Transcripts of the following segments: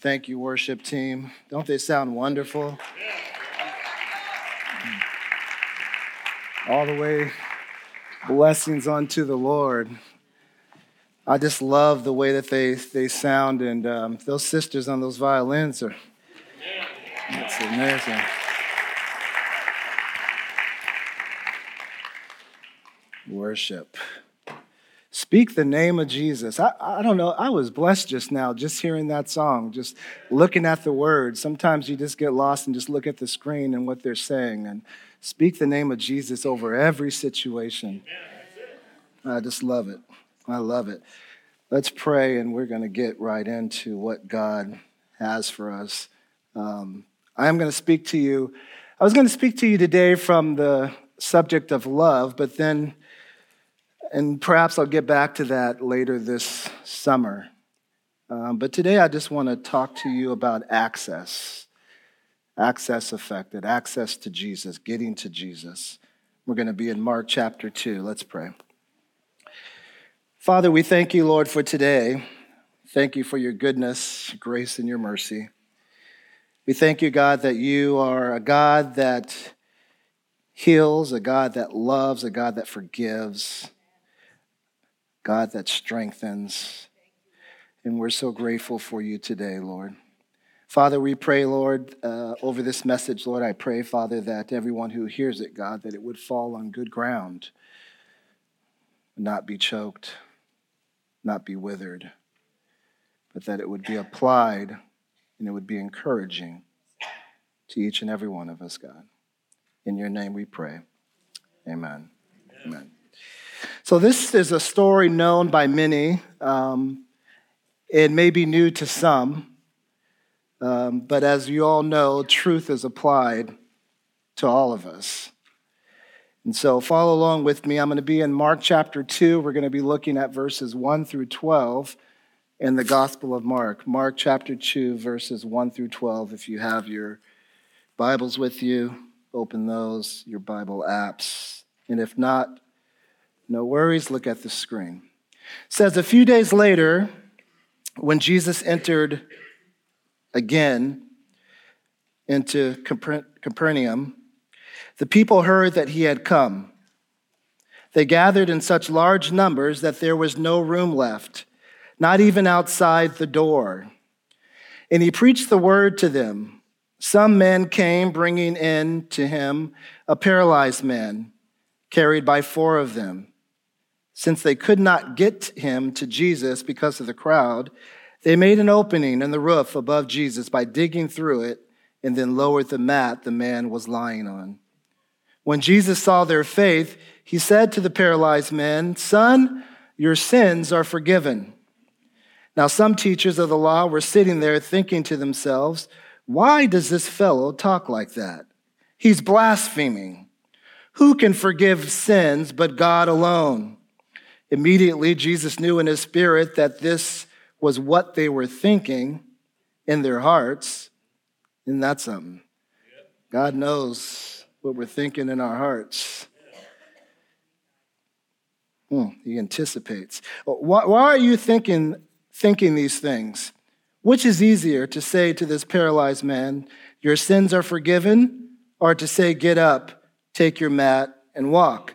Thank you, worship team. Don't they sound wonderful? All the way, blessings unto the Lord. I just love the way that they, they sound, and um, those sisters on those violins are, amazing. Worship. Speak the name of Jesus. I, I don't know. I was blessed just now, just hearing that song, just looking at the words. Sometimes you just get lost and just look at the screen and what they're saying. And speak the name of Jesus over every situation. I just love it. I love it. Let's pray, and we're going to get right into what God has for us. Um, I am going to speak to you. I was going to speak to you today from the subject of love, but then and perhaps I'll get back to that later this summer. Um, but today I just want to talk to you about access, access affected, access to Jesus, getting to Jesus. We're going to be in Mark chapter 2. Let's pray. Father, we thank you, Lord, for today. Thank you for your goodness, grace, and your mercy. We thank you, God, that you are a God that heals, a God that loves, a God that forgives. God that strengthens. And we're so grateful for you today, Lord. Father, we pray, Lord, uh, over this message, Lord, I pray, Father, that everyone who hears it, God, that it would fall on good ground, not be choked, not be withered, but that it would be applied and it would be encouraging to each and every one of us, God. In your name we pray. Amen. Amen. Amen. So, this is a story known by many. Um, it may be new to some, um, but as you all know, truth is applied to all of us. And so, follow along with me. I'm going to be in Mark chapter 2. We're going to be looking at verses 1 through 12 in the Gospel of Mark. Mark chapter 2, verses 1 through 12. If you have your Bibles with you, open those, your Bible apps. And if not, no worries, look at the screen. It says a few days later, when Jesus entered again into Capernaum, the people heard that he had come. They gathered in such large numbers that there was no room left, not even outside the door. And he preached the word to them. Some men came bringing in to him a paralyzed man, carried by four of them. Since they could not get him to Jesus because of the crowd, they made an opening in the roof above Jesus by digging through it and then lowered the mat the man was lying on. When Jesus saw their faith, he said to the paralyzed man, Son, your sins are forgiven. Now, some teachers of the law were sitting there thinking to themselves, Why does this fellow talk like that? He's blaspheming. Who can forgive sins but God alone? Immediately, Jesus knew in his spirit that this was what they were thinking in their hearts. Isn't that something? God knows what we're thinking in our hearts. Hmm, he anticipates. Why, why are you thinking, thinking these things? Which is easier to say to this paralyzed man, Your sins are forgiven, or to say, Get up, take your mat, and walk?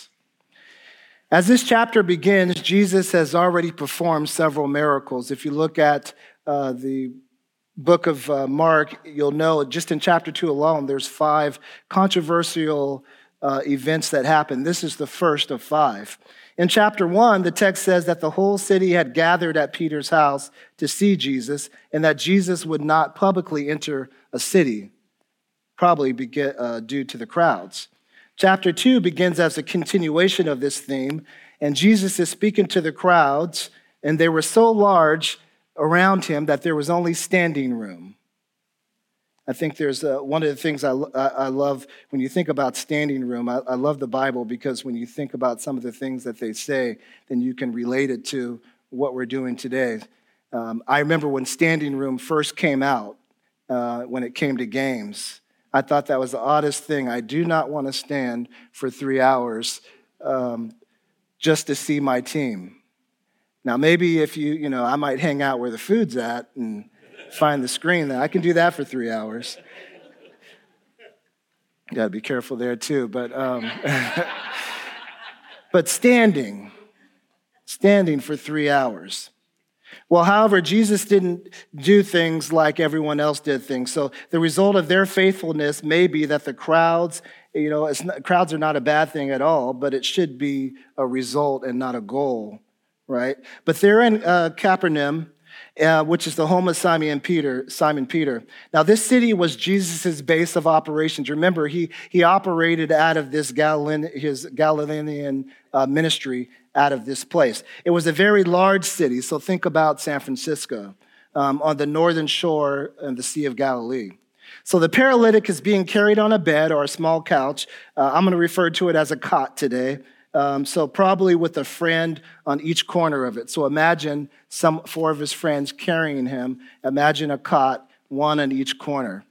As this chapter begins, Jesus has already performed several miracles. If you look at uh, the book of uh, Mark, you'll know just in chapter 2 alone, there's five controversial uh, events that happen. This is the first of five. In chapter 1, the text says that the whole city had gathered at Peter's house to see Jesus and that Jesus would not publicly enter a city, probably uh, due to the crowds. Chapter 2 begins as a continuation of this theme, and Jesus is speaking to the crowds, and they were so large around him that there was only standing room. I think there's a, one of the things I, I love when you think about standing room. I, I love the Bible because when you think about some of the things that they say, then you can relate it to what we're doing today. Um, I remember when standing room first came out, uh, when it came to games. I thought that was the oddest thing. I do not want to stand for three hours um, just to see my team. Now, maybe if you, you know, I might hang out where the food's at and find the screen. That I can do that for three hours. Got to be careful there too. But, um, but standing, standing for three hours. Well, however, Jesus didn't do things like everyone else did things. So the result of their faithfulness may be that the crowds, you know, not, crowds are not a bad thing at all, but it should be a result and not a goal, right? But they're in uh, Capernaum uh, which is the home of Simon Peter. Simon Peter. Now, this city was Jesus' base of operations. Remember, he, he operated out of this Galilean, his Galilean uh, ministry out of this place. It was a very large city, so think about San Francisco um, on the northern shore of the Sea of Galilee. So the paralytic is being carried on a bed or a small couch. Uh, I'm going to refer to it as a cot today. Um, so probably with a friend on each corner of it. So imagine some four of his friends carrying him. Imagine a cot, one on each corner.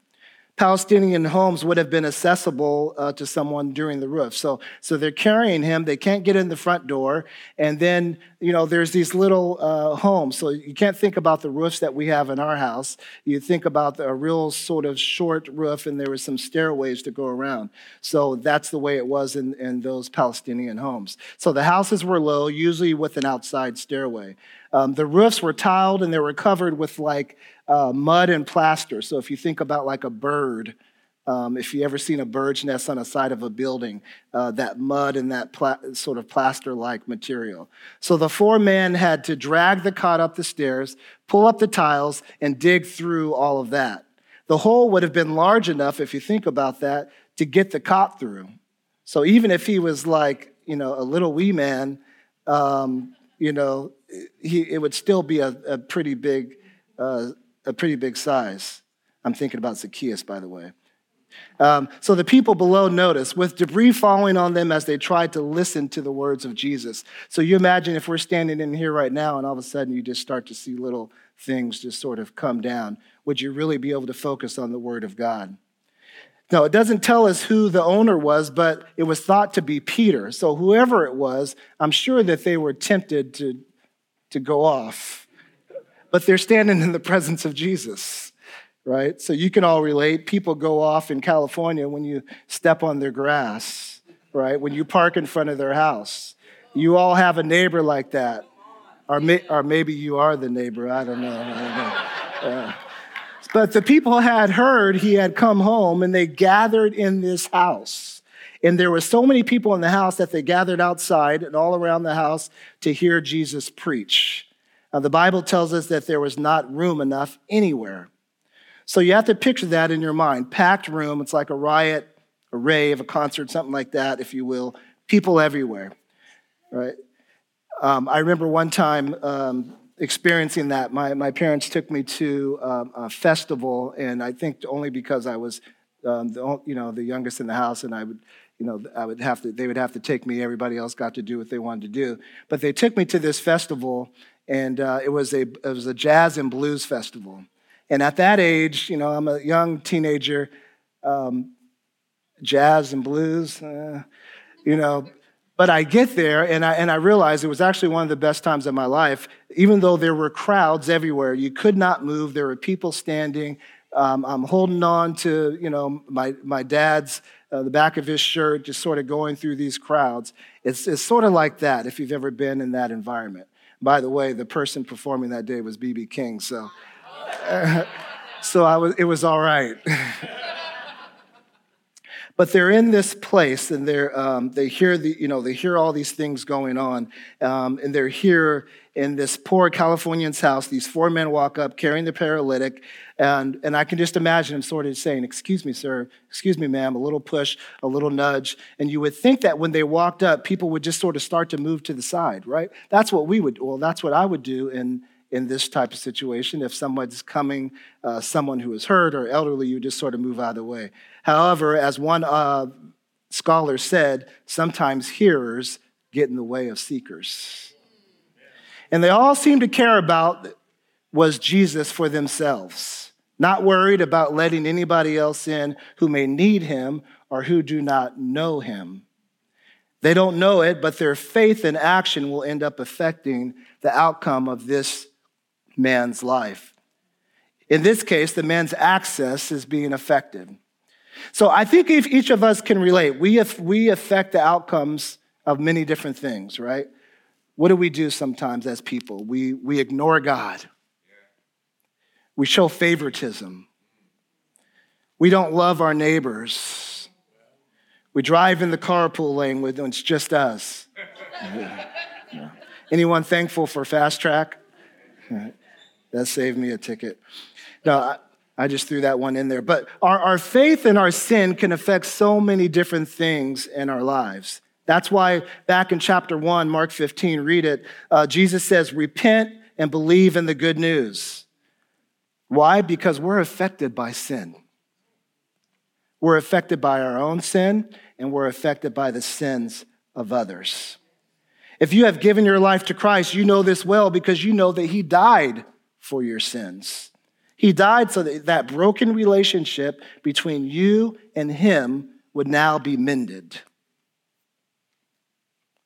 Palestinian homes would have been accessible uh, to someone during the roof. So, so they're carrying him. They can't get in the front door. And then, you know, there's these little uh, homes. So you can't think about the roofs that we have in our house. You think about a real sort of short roof, and there were some stairways to go around. So that's the way it was in, in those Palestinian homes. So the houses were low, usually with an outside stairway. Um, the roofs were tiled and they were covered with like uh, mud and plaster. So if you think about like a bird, um, if you ever seen a bird's nest on the side of a building, uh, that mud and that pla- sort of plaster like material. So the four men had to drag the cot up the stairs, pull up the tiles, and dig through all of that. The hole would have been large enough, if you think about that, to get the cot through. So even if he was like, you know, a little wee man, um, you know, he, it would still be a, a pretty big, uh, a pretty big size. I'm thinking about Zacchaeus, by the way. Um, so the people below notice, with debris falling on them as they tried to listen to the words of Jesus. So you imagine if we're standing in here right now and all of a sudden you just start to see little things just sort of come down. Would you really be able to focus on the word of God? No, it doesn't tell us who the owner was, but it was thought to be Peter. So whoever it was, I'm sure that they were tempted to, to go off. But they're standing in the presence of Jesus, right? So you can all relate. People go off in California when you step on their grass, right? When you park in front of their house. You all have a neighbor like that. Or, may, or maybe you are the neighbor. I don't know. I don't know. Uh, but the people had heard he had come home and they gathered in this house. And there were so many people in the house that they gathered outside and all around the house to hear Jesus preach. Now, the Bible tells us that there was not room enough anywhere. So you have to picture that in your mind. Packed room, it's like a riot, a rave, a concert, something like that, if you will. People everywhere, right? Um, I remember one time um, experiencing that. My, my parents took me to um, a festival, and I think only because I was, um, the, you know, the youngest in the house, and I would, you know, I would have to, they would have to take me. Everybody else got to do what they wanted to do. But they took me to this festival, and uh, it was a it was a jazz and blues festival. And at that age, you know, I'm a young teenager. Um, jazz and blues, uh, you know, but I get there and I, and I realize it was actually one of the best times of my life, even though there were crowds everywhere. You could not move, there were people standing. Um, I'm holding on to, you know, my, my dad's, uh, the back of his shirt, just sort of going through these crowds. It's, it's sort of like that if you've ever been in that environment. By the way, the person performing that day was B.B. King, so, so I was, it was all right. But they're in this place and they're, um, they hear the, you know, they hear all these things going on. Um, and they're here in this poor Californian's house. These four men walk up carrying the paralytic. And, and I can just imagine him sort of saying, Excuse me, sir. Excuse me, ma'am. A little push, a little nudge. And you would think that when they walked up, people would just sort of start to move to the side, right? That's what we would, well, that's what I would do in, in this type of situation. If someone's coming, uh, someone who is hurt or elderly, you just sort of move out of the way. However, as one uh, scholar said, sometimes hearers get in the way of seekers. And they all seemed to care about was Jesus for themselves, not worried about letting anybody else in who may need him or who do not know him. They don't know it, but their faith and action will end up affecting the outcome of this man's life. In this case, the man's access is being affected. So I think if each of us can relate, we, we affect the outcomes of many different things, right? What do we do sometimes as people? We, we ignore God. We show favoritism. We don't love our neighbors. We drive in the carpool lane when it's just us. Anyone thankful for FasTrak? That saved me a ticket. No, I, just threw that one in there. But our, our faith and our sin can affect so many different things in our lives. That's why back in chapter 1, Mark 15, read it, uh, Jesus says, Repent and believe in the good news. Why? Because we're affected by sin. We're affected by our own sin, and we're affected by the sins of others. If you have given your life to Christ, you know this well because you know that He died for your sins. He died so that that broken relationship between you and Him would now be mended.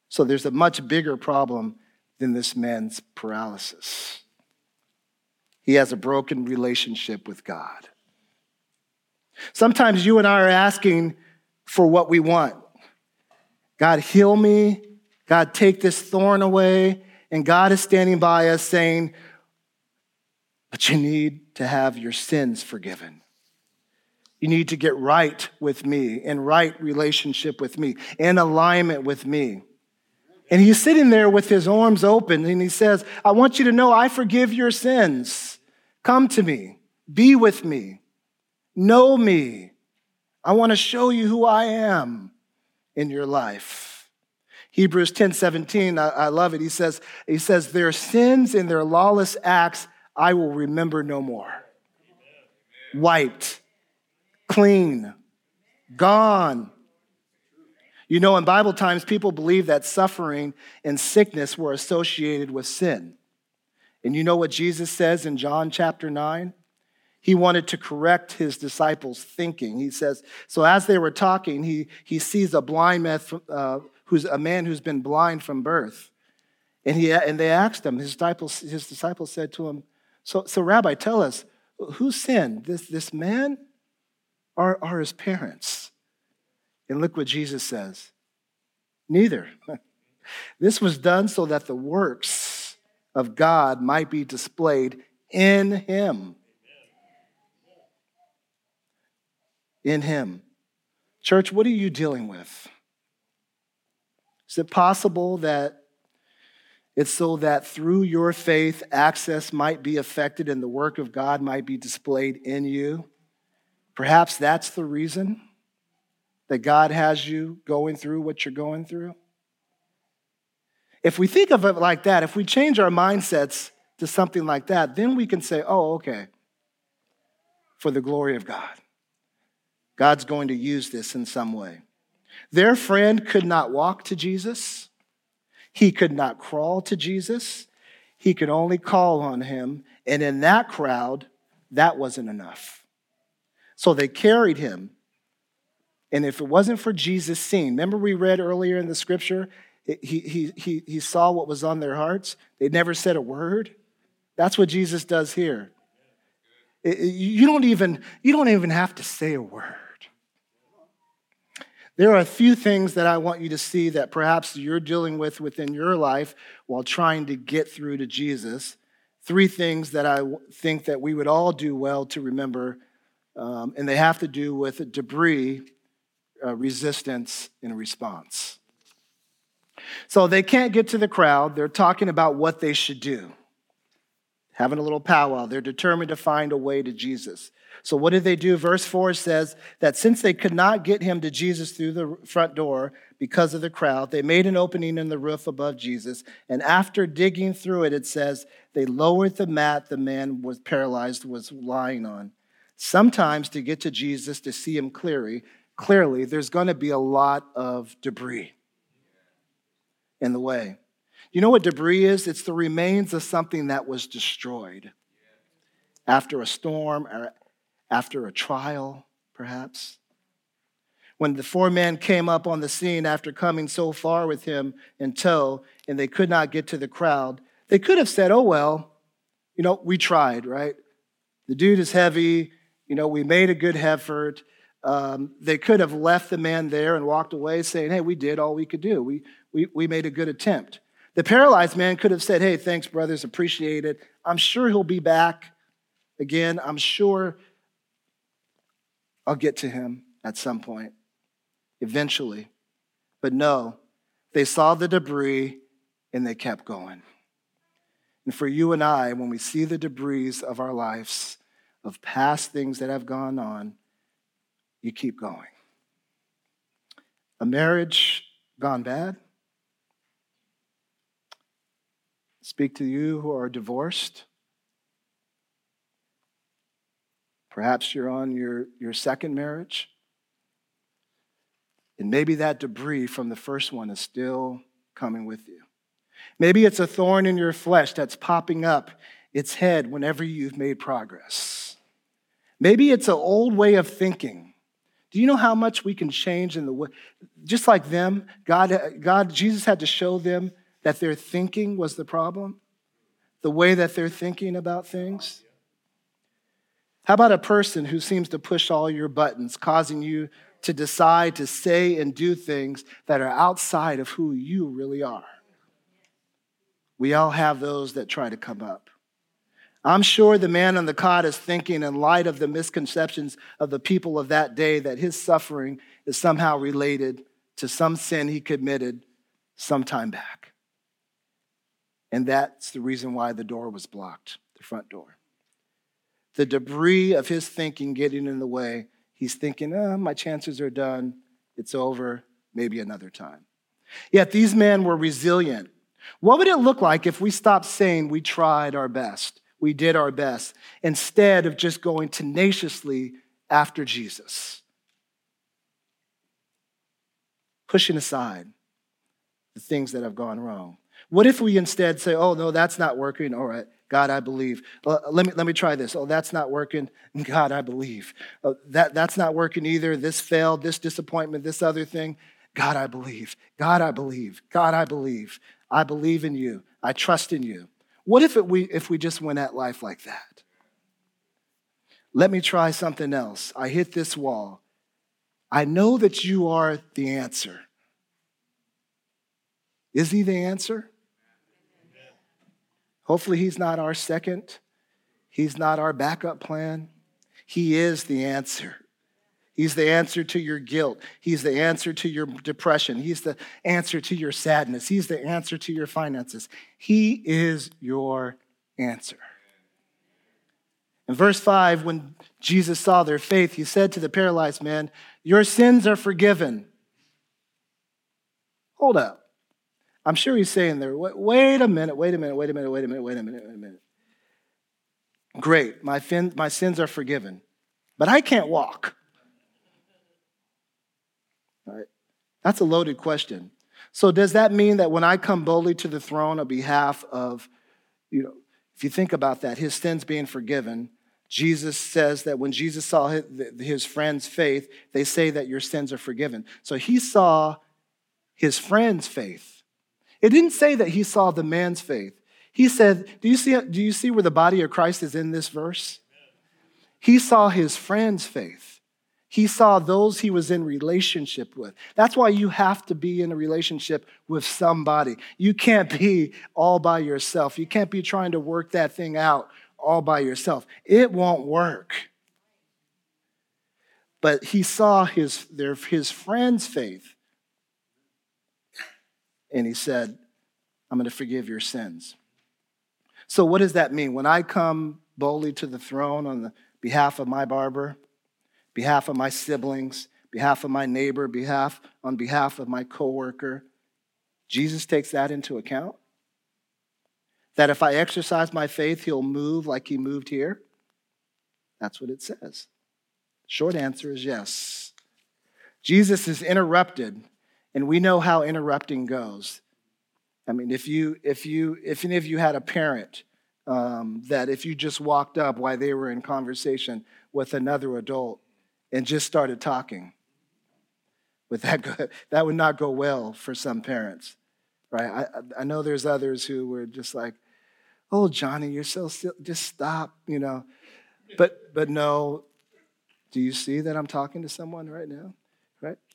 So there's a much bigger problem than this man's paralysis. He has a broken relationship with God. Sometimes you and I are asking for what we want. God, heal me. God, take this thorn away. And God is standing by us saying, but you need to have your sins forgiven. You need to get right with me, in right relationship with me, in alignment with me. And he's sitting there with his arms open and he says, I want you to know I forgive your sins. Come to me, be with me, know me. I want to show you who I am in your life. Hebrews 10 17, I, I love it. He says, he says, Their sins and their lawless acts I will remember no more. Wiped, clean, gone you know, in Bible times, people believed that suffering and sickness were associated with sin. And you know what Jesus says in John chapter 9? He wanted to correct his disciples' thinking. He says, so as they were talking, he, he sees a blind man, uh, who's a man who's been blind from birth. And, he, and they asked him, his disciples, his disciples said to him, so, so Rabbi, tell us, who sinned, this, this man or, or his parents? And look what Jesus says neither. This was done so that the works of God might be displayed in him. In him. Church, what are you dealing with? Is it possible that it's so that through your faith, access might be affected and the work of God might be displayed in you? Perhaps that's the reason that God has you going through what you're going through? If we think of it like that, if we change our mindsets to something like that, then we can say, oh, okay, for the glory of God. God's going to use this in some way. Their friend could not walk to Jesus. He could not crawl to Jesus. He could only call on him. And in that crowd, that wasn't enough. So they carried him and if it wasn't for Jesus seeing, remember we read earlier in the scripture, he, he, he, he saw what was on their hearts. They never said a word. That's what Jesus does here. you, don't even, you don't even have to say a word. There are a few things that I want you to see that perhaps you're dealing with within your life while trying to get through to Jesus. Three things that I think that we would all do well to remember, um, and they have to do with debris uh, resistance and response. So they can't get to the crowd. They're talking about what they should do, having a little powwow. They're determined to find a way to Jesus. So, what did they do? Verse 4 says that since they could not get him to Jesus through the front door because of the crowd, they made an opening in the roof above Jesus. And after digging through it, it says they lowered the mat the man was paralyzed was lying on. Sometimes to get to Jesus, to see him clearly, clearly, there's going to be a lot of debris in the way. You know what debris is? It's the remains of something that was destroyed after a storm or after a trial, perhaps. When the four men came up on the scene after coming so far with him in tow and they could not get to the crowd, they could have said, Oh, well, you know, we tried, right? The dude is heavy. You know, we made a good effort. Um, they could have left the man there and walked away saying, Hey, we did all we could do. We, we, we made a good attempt. The paralyzed man could have said, Hey, thanks, brothers, appreciate it. I'm sure he'll be back again. I'm sure I'll get to him at some point, eventually. But no, they saw the debris and they kept going. And for you and I, when we see the debris of our lives, of past things that have gone on, you keep going. A marriage gone bad? Speak to you who are divorced. Perhaps you're on your, your second marriage. And maybe that debris from the first one is still coming with you. Maybe it's a thorn in your flesh that's popping up its head whenever you've made progress. Maybe it's an old way of thinking. Do you know how much we can change in the way? Just like them, God, God, Jesus had to show them that their thinking was the problem, the way that they're thinking about things. How about a person who seems to push all your buttons, causing you to decide to say and do things that are outside of who you really are? We all have those that try to come up. I'm sure the man on the cot is thinking, in light of the misconceptions of the people of that day, that his suffering is somehow related to some sin he committed some time back. And that's the reason why the door was blocked, the front door the debris of his thinking getting in the way, he's thinking, oh, my chances are done. It's over, maybe another time. Yet these men were resilient. What would it look like if we stopped saying we tried our best, we did our best, instead of just going tenaciously after Jesus? Pushing aside the things that have gone wrong. What if we instead say, oh, no, that's not working? All right, God, I believe. Uh, let, me, let me try this. Oh, that's not working. God, I believe. Uh, that, that's not working either. This failed, this disappointment, this other thing. God, I believe. God, I believe. God, I believe. I believe in you. I trust in you. What if, it, we, if we just went at life like that? Let me try something else. I hit this wall. I know that you are the answer. Is he the answer? Hopefully, He's not our second, He's not our backup plan. He is the answer. He's the answer to your guilt. He's the answer to your depression. He's the answer to your sadness. He's the answer to your finances. He is your answer. In verse 5, when Jesus saw their faith, he said to the paralyzed man, Your sins are forgiven. Hold up. I'm sure he's saying there, wait a minute, wait a minute, wait a minute, wait a minute, wait a minute, wait a minute. Great, my, fin- my sins are forgiven, but I can't walk. All right. That's a loaded question. So, does that mean that when I come boldly to the throne on behalf of, you know, if you think about that, his sins being forgiven, Jesus says that when Jesus saw his, his friend's faith, they say that your sins are forgiven. So, he saw his friend's faith it didn't say that he saw the man's faith. He said, do you, see, do you see where the body of Christ is in this verse? He saw his friend's faith. He saw those he was in relationship with. That's why you have to be in a relationship with somebody. You can't be all by yourself. You can't be trying to work that thing out all by yourself. It won't work. But he saw his, their, his friend's faith and he said, I'm going to forgive your sins. So, what does that mean? When I come boldly to the throne on the behalf of my barber, behalf of my siblings, behalf of my neighbor, behalf on behalf of my coworker. Jesus takes that into account. That if I exercise my faith, he'll move like he moved here. That's what it says. Short answer is yes. Jesus is interrupted, and we know how interrupting goes. I mean, if you, if you, if any of you had a parent um, that if you just walked up while they were in conversation with another adult and just started talking, would that go, that would not go well for some parents, right? I, I know there's others who were just like, "Oh, Johnny, you're so still, just stop," you know. But but no, do you see that I'm talking to someone right now?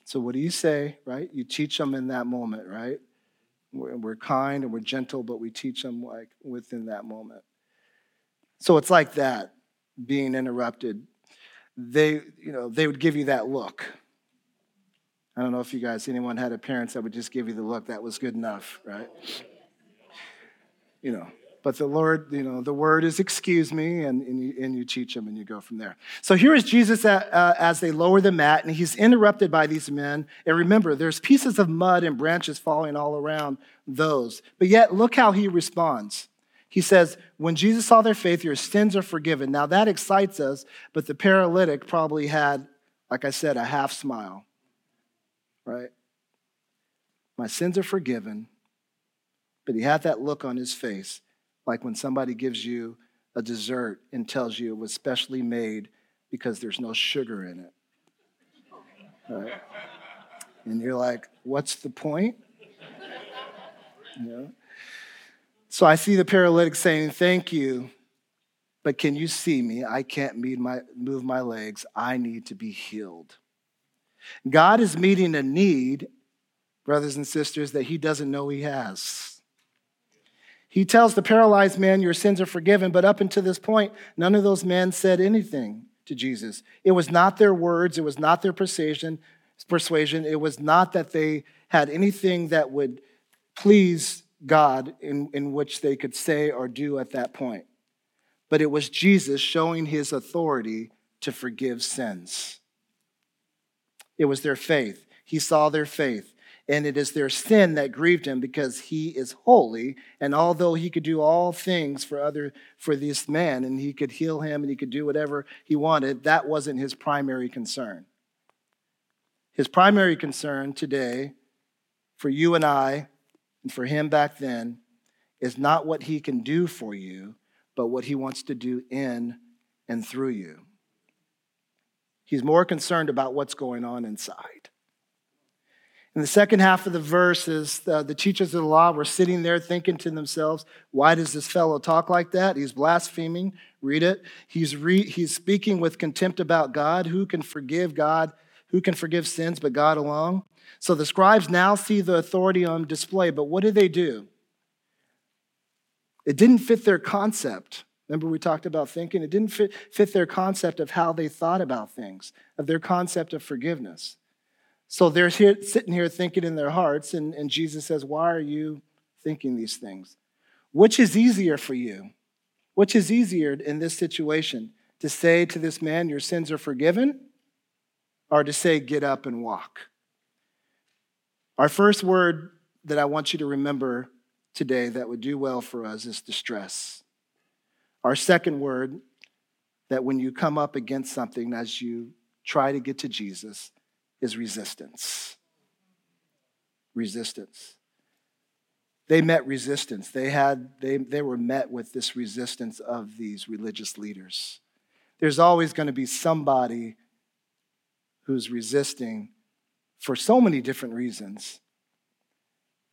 So what do you say, right? You teach them in that moment, right? We're kind and we're gentle, but we teach them like within that moment. So it's like that being interrupted. They, you know, they would give you that look. I don't know if you guys, anyone had a parent that would just give you the look. That was good enough, right? You know, but the Lord, you know, the word is excuse me, and, and, you, and you teach them and you go from there. So here is Jesus at, uh, as they lower the mat, and he's interrupted by these men. And remember, there's pieces of mud and branches falling all around those. But yet, look how he responds. He says, When Jesus saw their faith, your sins are forgiven. Now that excites us, but the paralytic probably had, like I said, a half smile, right? My sins are forgiven, but he had that look on his face like when somebody gives you a dessert and tells you it was specially made because there's no sugar in it. Right? And you're like, what's the point? So I see the paralytic saying, Thank you, but can you see me? I can't my, move my legs. I need to be healed. God is meeting a need, brothers and sisters, that he doesn't know he has. He tells the paralyzed man, Your sins are forgiven. But up until this point, none of those men said anything to Jesus. It was not their words, it was not their persuasion, persuasion. It was not that they had anything that would please God in, in which they could say or do at that point. But it was Jesus showing his authority to forgive sins. It was their faith. He saw their faith and it is their sin that grieved him because he is holy and although he could do all things for other for this man and he could heal him and he could do whatever he wanted that wasn't his primary concern. His primary concern today for you and I and for him back then is not what he can do for you but what he wants to do in and through you. He's more concerned about what's going on inside in the second half of the verse, is the, the teachers of the law were sitting there thinking to themselves, why does this fellow talk like that? He's blaspheming. Read it. He's, re, he's speaking with contempt about God. Who can forgive God? Who can forgive sins but God alone? So the scribes now see the authority on display, but what do they do? It didn't fit their concept. Remember, we talked about thinking? It didn't fit, fit their concept of how they thought about things, of their concept of forgiveness. So they're here, sitting here thinking in their hearts, and, and Jesus says, Why are you thinking these things? Which is easier for you? Which is easier in this situation? To say to this man, Your sins are forgiven, or to say, Get up and walk? Our first word that I want you to remember today that would do well for us is distress. Our second word that when you come up against something as you try to get to Jesus, is resistance. Resistance. They met resistance. They, had, they, they were met with this resistance of these religious leaders. There's always going to be somebody who's resisting for so many different reasons,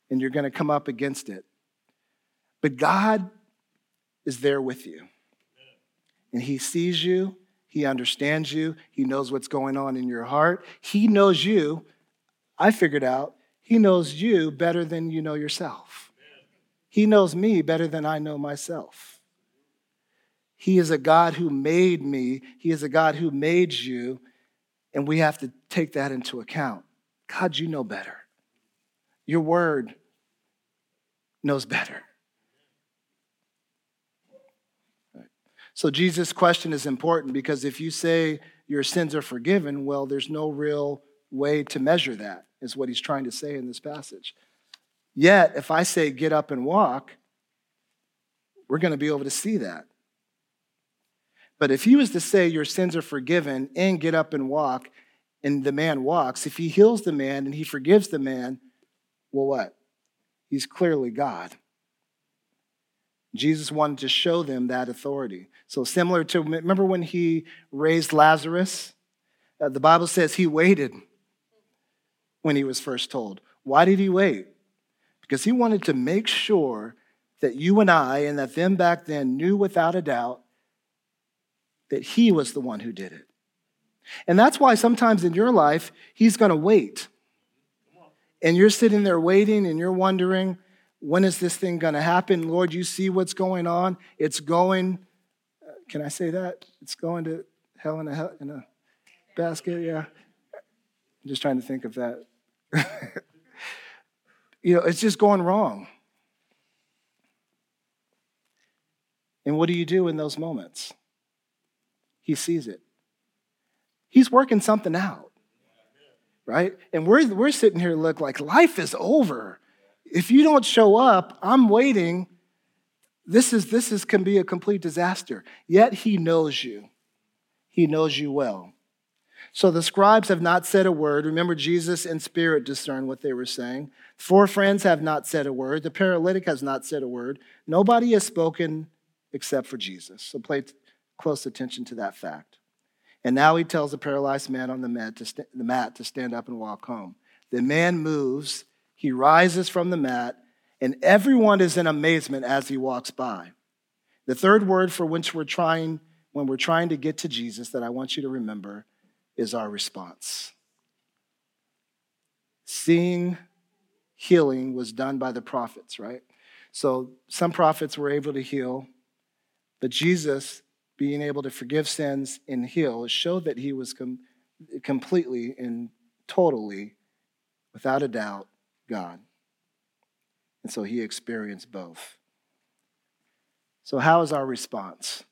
and you're going to come up against it. But God is there with you, and He sees you, he understands you. He knows what's going on in your heart. He knows you. I figured out He knows you better than you know yourself. He knows me better than I know myself. He is a God who made me, He is a God who made you, and we have to take that into account. God, you know better. Your word knows better. So Jesus' question is important because if you say your sins are forgiven, well, there's no real way to measure that, is what he's trying to say in this passage. Yet, if I say get up and walk, we're going to be able to see that. But if he was to say your sins are forgiven and get up and walk, and the man walks, if he heals the man and he forgives the man, well, what? He's clearly God. Jesus wanted to show them that authority. So, similar to, remember when he raised Lazarus? Uh, the Bible says he waited when he was first told. Why did he wait? Because he wanted to make sure that you and I, and that them back then, knew without a doubt that he was the one who did it. And that's why sometimes in your life, he's going to wait. And you're sitting there waiting and you're wondering, when is this thing going to happen? Lord, you see what's going on. It's going, uh, can I say that? It's going to hell in a, hell, in a basket. Yeah. I'm just trying to think of that. you know, it's just going wrong. And what do you do in those moments? He sees it. He's working something out, right? And we're, we're sitting here look like life is over. If you don't show up, I'm waiting. This is this is can be a complete disaster. Yet he knows you. He knows you well. So the scribes have not said a word. Remember, Jesus in spirit discerned what they were saying. Four friends have not said a word. The paralytic has not said a word. Nobody has spoken except for Jesus. So pay close attention to that fact. And now he tells the paralyzed man on the mat to, st- the mat to stand up and walk home. The man moves he rises from the mat, and everyone is in amazement as he walks by. The third word for which we're trying, when we're trying to get to Jesus, that I want you to remember is our response. Seeing healing was done by the prophets, right? So some prophets were able to heal, but Jesus, being able to forgive sins and heal, showed that he was com- completely and totally, without a doubt, God. And so he experienced both. So, how is our response?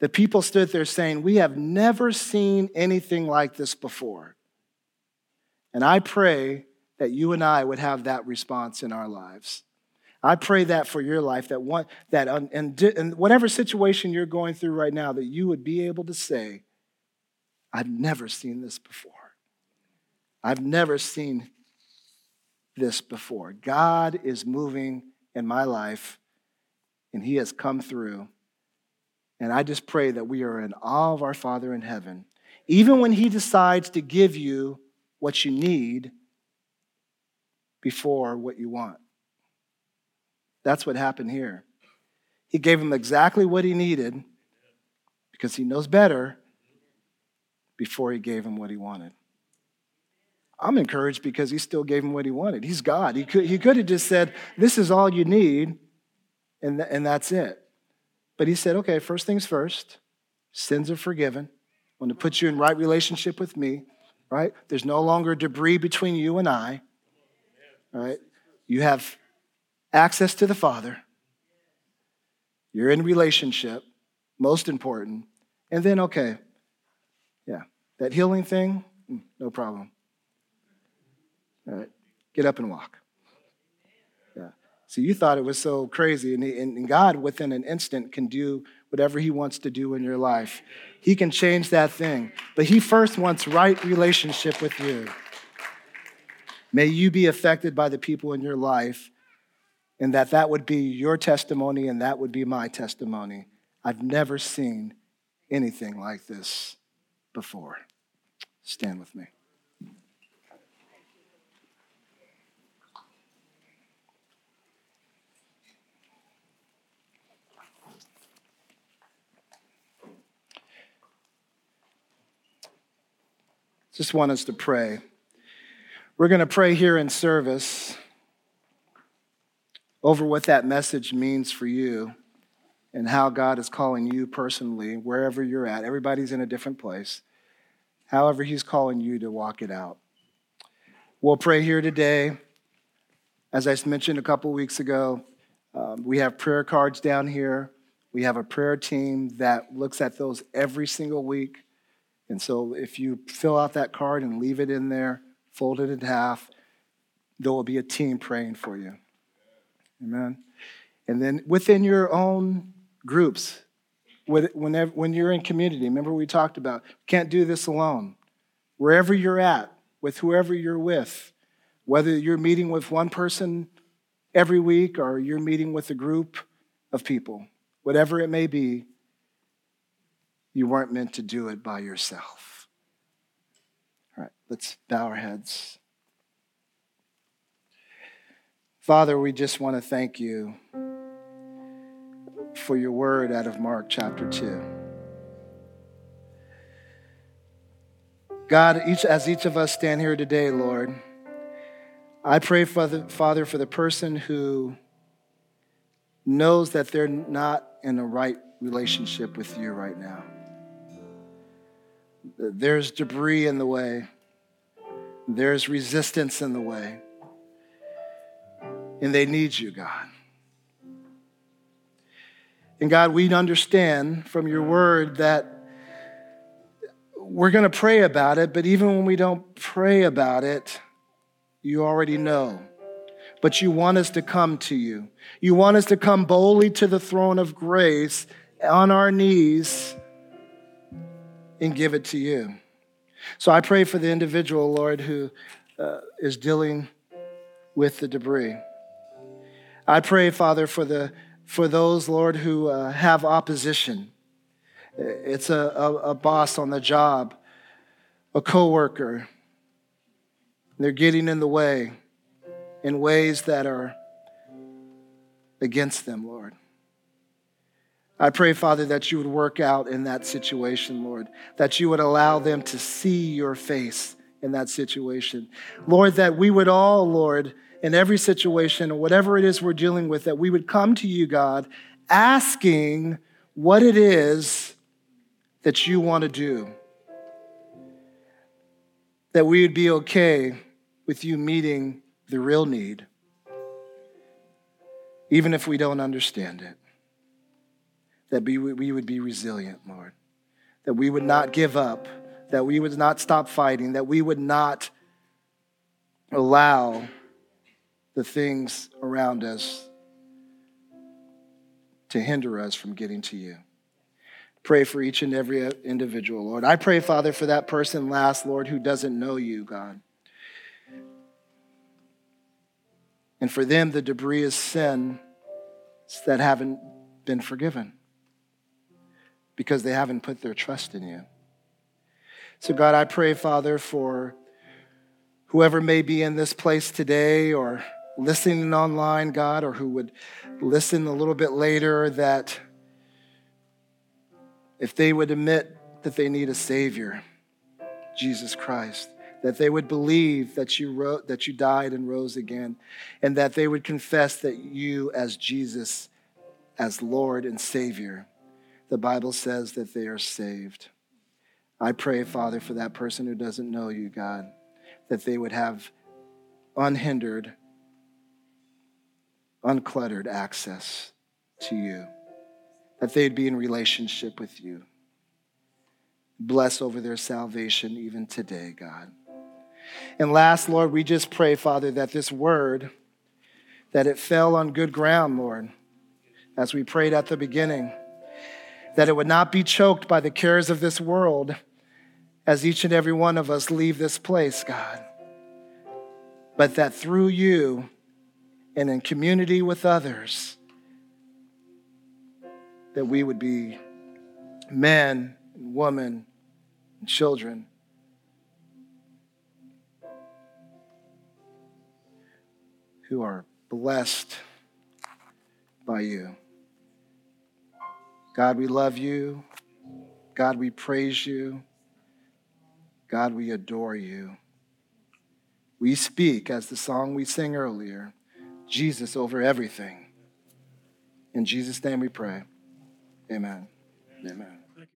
The people stood there saying, We have never seen anything like this before. And I pray that you and I would have that response in our lives. I pray that for your life, that one, that in whatever situation you're going through right now, that you would be able to say, I've never seen this before. I've never seen this before. God is moving in my life, and He has come through. And I just pray that we are in awe of our Father in heaven. Even when He decides to give you what you need before what you want. That's what happened here. He gave him exactly what he needed because he knows better before he gave him what he wanted. I'm encouraged because he still gave him what he wanted. He's God. He could, he could have just said, This is all you need, and, th- and that's it. But he said, Okay, first things first, sins are forgiven. I want to put you in right relationship with me, right? There's no longer debris between you and I, right? You have access to the Father. You're in relationship, most important. And then, okay, yeah, that healing thing, mm, no problem. Get up and walk. Yeah. So you thought it was so crazy, and, he, and God, within an instant, can do whatever He wants to do in your life. He can change that thing, but He first wants right relationship with you. May you be affected by the people in your life, and that that would be your testimony, and that would be my testimony. I've never seen anything like this before. Stand with me. Just want us to pray. We're going to pray here in service over what that message means for you and how God is calling you personally, wherever you're at. Everybody's in a different place. However, He's calling you to walk it out. We'll pray here today. As I mentioned a couple weeks ago, um, we have prayer cards down here. We have a prayer team that looks at those every single week. And so if you fill out that card and leave it in there, fold it in half, there will be a team praying for you. Amen. And then within your own groups, whenever, when you're in community, remember we talked about, can't do this alone. Wherever you're at, with whoever you're with, whether you're meeting with one person every week or you're meeting with a group of people, whatever it may be, you weren't meant to do it by yourself. All right, let's bow our heads. Father, we just want to thank you for your word out of Mark chapter 2. God, each, as each of us stand here today, Lord, I pray, Father, Father, for the person who knows that they're not in a right relationship with you right now. There's debris in the way, there's resistance in the way, and they need you, God. And God, we understand from your word that we're going to pray about it, but even when we don't pray about it, you already know. But you want us to come to you. You want us to come boldly to the throne of grace on our knees and give it to you. So I pray for the individual, Lord, who uh, is dealing with the debris. I pray, Father, for the for those, Lord, who uh, have opposition. It's a, a, a boss on the job, a coworker. They're getting in the way in ways that are against them, Lord. I pray, Father, that you would work out in that situation, Lord, that you would allow them to see your face in that situation. Lord, that we would all, Lord, in every situation, whatever it is we're dealing with, that we would come to you, God, asking what it is that you want to do. That we would be okay with you meeting the real need, even if we don't understand it. That we would be resilient, Lord. That we would not give up. That we would not stop fighting. That we would not allow the things around us to hinder us from getting to you. Pray for each and every individual, Lord. I pray, Father, for that person last, Lord, who doesn't know you, God. And for them, the debris is sin that haven't been forgiven because they haven't put their trust in you. So, God, I pray, Father, for whoever may be in this place today or listening online, God, or who would listen a little bit later, that if they would admit that they need a Savior, Jesus Christ, that they would believe that you, wrote, that you died and rose again, and that they would confess that you, as Jesus, as Lord and Savior, the Bible says that they are saved. I pray, Father, for that person who doesn't know you, God, that they would have unhindered uncluttered access to you, that they'd be in relationship with you. Bless over their salvation even today, God. And last, Lord, we just pray, Father, that this word, that it fell on good ground, Lord, as we prayed at the beginning, that it would not be choked by the cares of this world as each and every one of us leave this place, God, but that through you, and in community with others, that we would be men and women and children who are blessed by you. God, we love you. God, we praise you. God, we adore you. We speak, as the song we sang earlier, Jesus over everything. In Jesus' name we pray. Amen. Amen.